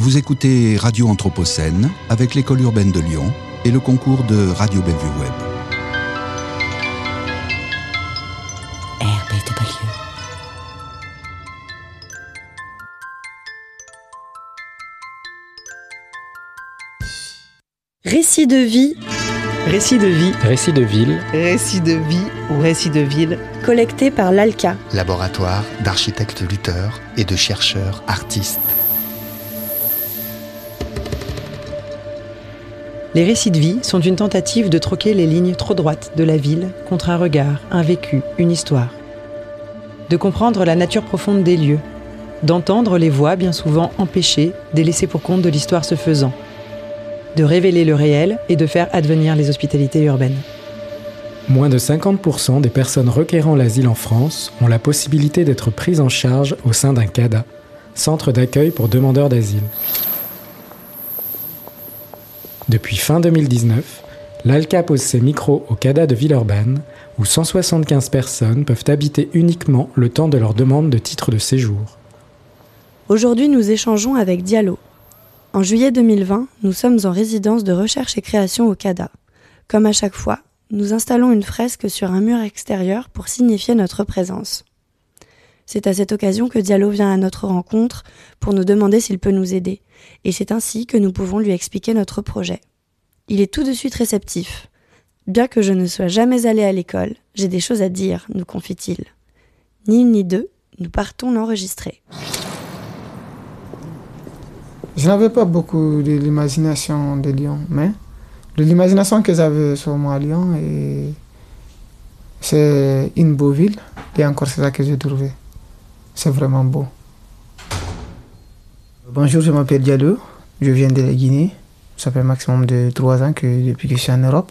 Vous écoutez Radio Anthropocène avec l'école urbaine de Lyon et le concours de Radio Bellevue Web. Récit de vie. Récit de vie. Récit de ville. Récit de vie ou récit de ville. Collecté par l'ALCA. Laboratoire d'architectes lutteurs et de chercheurs artistes. Les récits de vie sont une tentative de troquer les lignes trop droites de la ville contre un regard, un vécu, une histoire. De comprendre la nature profonde des lieux, d'entendre les voix bien souvent empêchées des laissés pour compte de l'histoire se faisant, de révéler le réel et de faire advenir les hospitalités urbaines. Moins de 50% des personnes requérant l'asile en France ont la possibilité d'être prises en charge au sein d'un CADA, Centre d'accueil pour demandeurs d'asile. Depuis fin 2019, l'ALCA pose ses micros au CADA de Villeurbanne, où 175 personnes peuvent habiter uniquement le temps de leur demande de titre de séjour. Aujourd'hui, nous échangeons avec Diallo. En juillet 2020, nous sommes en résidence de recherche et création au CADA. Comme à chaque fois, nous installons une fresque sur un mur extérieur pour signifier notre présence. C'est à cette occasion que Diallo vient à notre rencontre pour nous demander s'il peut nous aider, et c'est ainsi que nous pouvons lui expliquer notre projet. Il est tout de suite réceptif. Bien que je ne sois jamais allé à l'école, j'ai des choses à dire, nous confie-t-il. Ni une ni deux, nous partons l'enregistrer. Je n'avais pas beaucoup de l'imagination de Lyon, mais de l'imagination que j'avais sur moi Lyon, c'est une beau ville, et encore c'est ça que j'ai trouvé. C'est vraiment beau. Bonjour, je m'appelle Diallo, je viens de la Guinée. Ça fait maximum de trois ans que depuis que je suis en Europe.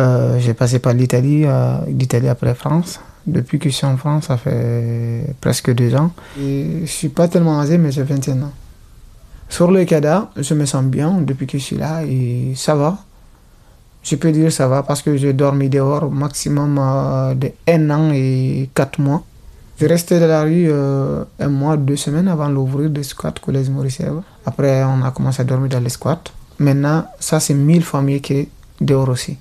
Euh, j'ai passé par l'Italie, euh, l'Italie après France. Depuis que je suis en France, ça fait presque deux ans. Et je suis pas tellement âgé, mais j'ai 21 ans. Sur le CADA, je me sens bien depuis que je suis là et ça va. Je peux dire ça va parce que j'ai dormi dehors maximum euh, de un an et quatre mois. Je restais dans la rue euh, un mois, deux semaines avant l'ouvrir des squats Collège Maurice Après, on a commencé à dormir dans les squats. Maintenant, ça c'est mille fois mieux que dehors aussi.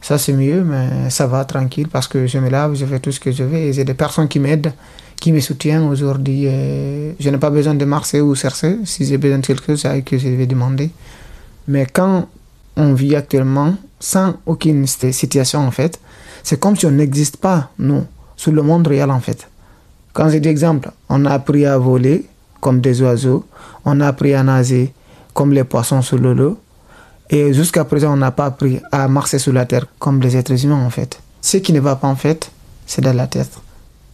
Ça c'est mieux, mais ça va tranquille parce que je me lave, je fais tout ce que je veux et j'ai des personnes qui m'aident, qui me soutiennent aujourd'hui. Je n'ai pas besoin de marcher ou chercher. Si j'ai besoin de quelque chose, c'est que je vais demander. Mais quand on vit actuellement sans aucune situation en fait, c'est comme si on n'existe pas, nous, sur le monde réel en fait. Quand j'ai d'exemple, on a appris à voler comme des oiseaux, on a appris à nager comme les poissons sous l'eau, et jusqu'à présent, on n'a pas appris à marcher sur la terre comme les êtres humains en fait. Ce qui ne va pas en fait, c'est dans la tête.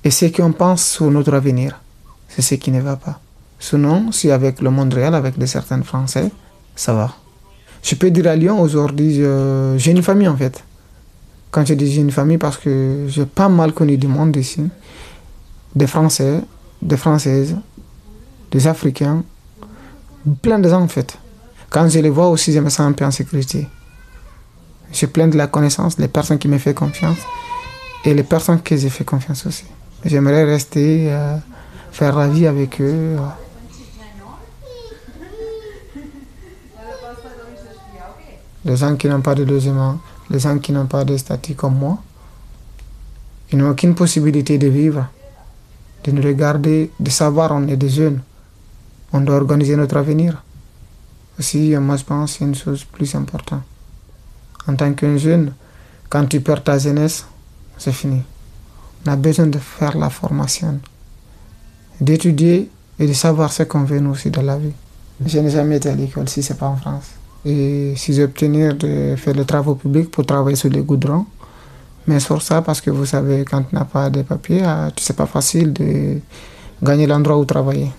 Et ce qu'on pense sur notre avenir, c'est ce qui ne va pas. Sinon, si avec le monde réel, avec des certains Français, ça va. Je peux dire à Lyon aujourd'hui, j'ai une famille en fait. Quand je dis j'ai une famille, parce que j'ai pas mal connu du monde ici des Français, des Françaises, des Africains, plein de gens en fait. Quand je les vois aussi, je me sens un peu en sécurité. J'ai plein de la connaissance, les personnes qui me font confiance et les personnes que j'ai fait confiance aussi. J'aimerais rester, euh, faire la vie avec eux. Les gens qui n'ont pas de logement, les gens qui n'ont pas de statut comme moi, ils n'ont aucune possibilité de vivre de nous regarder, de savoir on est des jeunes. On doit organiser notre avenir. Aussi, moi je pense c'est une chose plus importante. En tant qu'un jeune, quand tu perds ta jeunesse, c'est fini. On a besoin de faire la formation, d'étudier et de savoir ce qu'on veut nous aussi dans la vie. Je n'ai jamais été à l'école si ce n'est pas en France. Et si j'obtenir de faire le travaux public pour travailler sur les goudrons, mais sur ça, parce que vous savez, quand tu n'as pas de papier, ah, c'est pas facile de gagner l'endroit où travailler.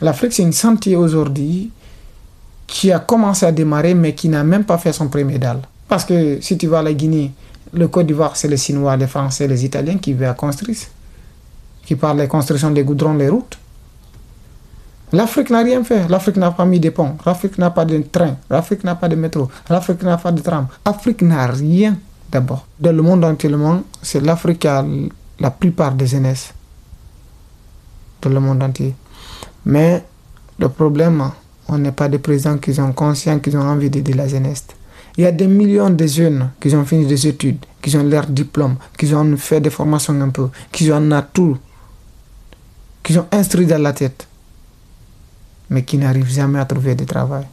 L'Afrique, c'est une sentier aujourd'hui qui a commencé à démarrer, mais qui n'a même pas fait son premier dalle. Parce que si tu vas à la Guinée, le Côte d'Ivoire, c'est les Chinois, les Français, les Italiens qui veulent construire, qui parlent de la construction des goudrons, les routes. L'Afrique n'a rien fait. L'Afrique n'a pas mis de ponts. L'Afrique n'a pas de train. L'Afrique n'a pas de métro. L'Afrique n'a pas de tram. L'Afrique n'a rien d'abord. Dans le monde entièrement, c'est l'Afrique qui a la plupart des jeunesses. Dans le monde entier. Mais Le problème, on n'est pas des présidents qui sont conscients, qui ont envie d'aider la jeunesse. Il y a des millions de jeunes qui ont fini des études, qui ont leur diplôme, qui ont fait des formations un peu, qui ont tout, qui ont instruit dans la tête, mais qui n'arrivent jamais à trouver de travail.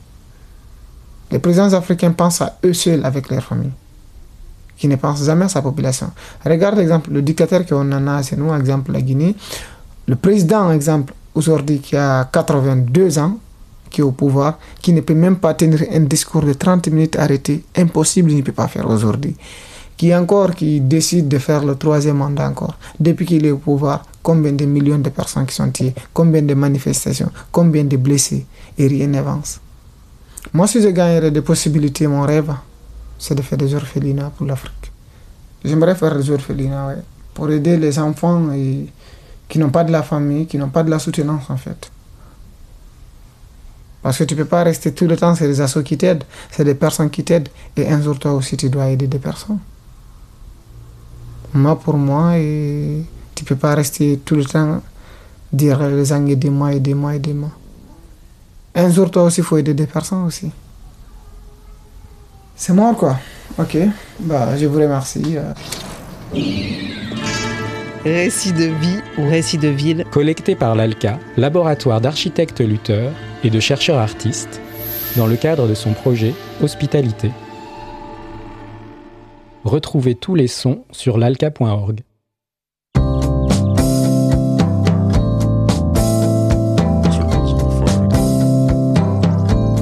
Les présidents africains pensent à eux seuls avec leur famille, qui ne pensent jamais à sa population. Regarde l'exemple, le dictateur qu'on en a chez nous, exemple la Guinée, le président, exemple, aujourd'hui qui a 82 ans, qui est au pouvoir, qui ne peut même pas tenir un discours de 30 minutes arrêté, impossible, il ne peut pas faire aujourd'hui. Qui encore, qui décide de faire le troisième mandat encore. Depuis qu'il est au pouvoir, combien de millions de personnes qui sont tuées, combien de manifestations, combien de blessés, et rien n'avance. Moi, si je gagnerais des possibilités, mon rêve, c'est de faire des orphelinats pour l'Afrique. J'aimerais faire des orphelinats, ouais, pour aider les enfants qui n'ont pas de la famille, qui n'ont pas de la soutenance, en fait. Parce que tu ne peux pas rester tout le temps, c'est des assos qui t'aident, c'est des personnes qui t'aident. Et un jour, toi aussi, tu dois aider des personnes. Moi, pour moi, et tu ne peux pas rester tout le temps dire les gens aidez-moi, aidez-moi, aidez-moi. Un jour, toi aussi, il faut aider des personnes aussi. C'est moi, quoi. Ok, bah, je vous remercie. Euh. Récit de vie ou récit de ville. Collecté par l'ALCA, laboratoire d'architectes lutteurs et de chercheurs artistes, dans le cadre de son projet Hospitalité. Retrouvez tous les sons sur l'alca.org.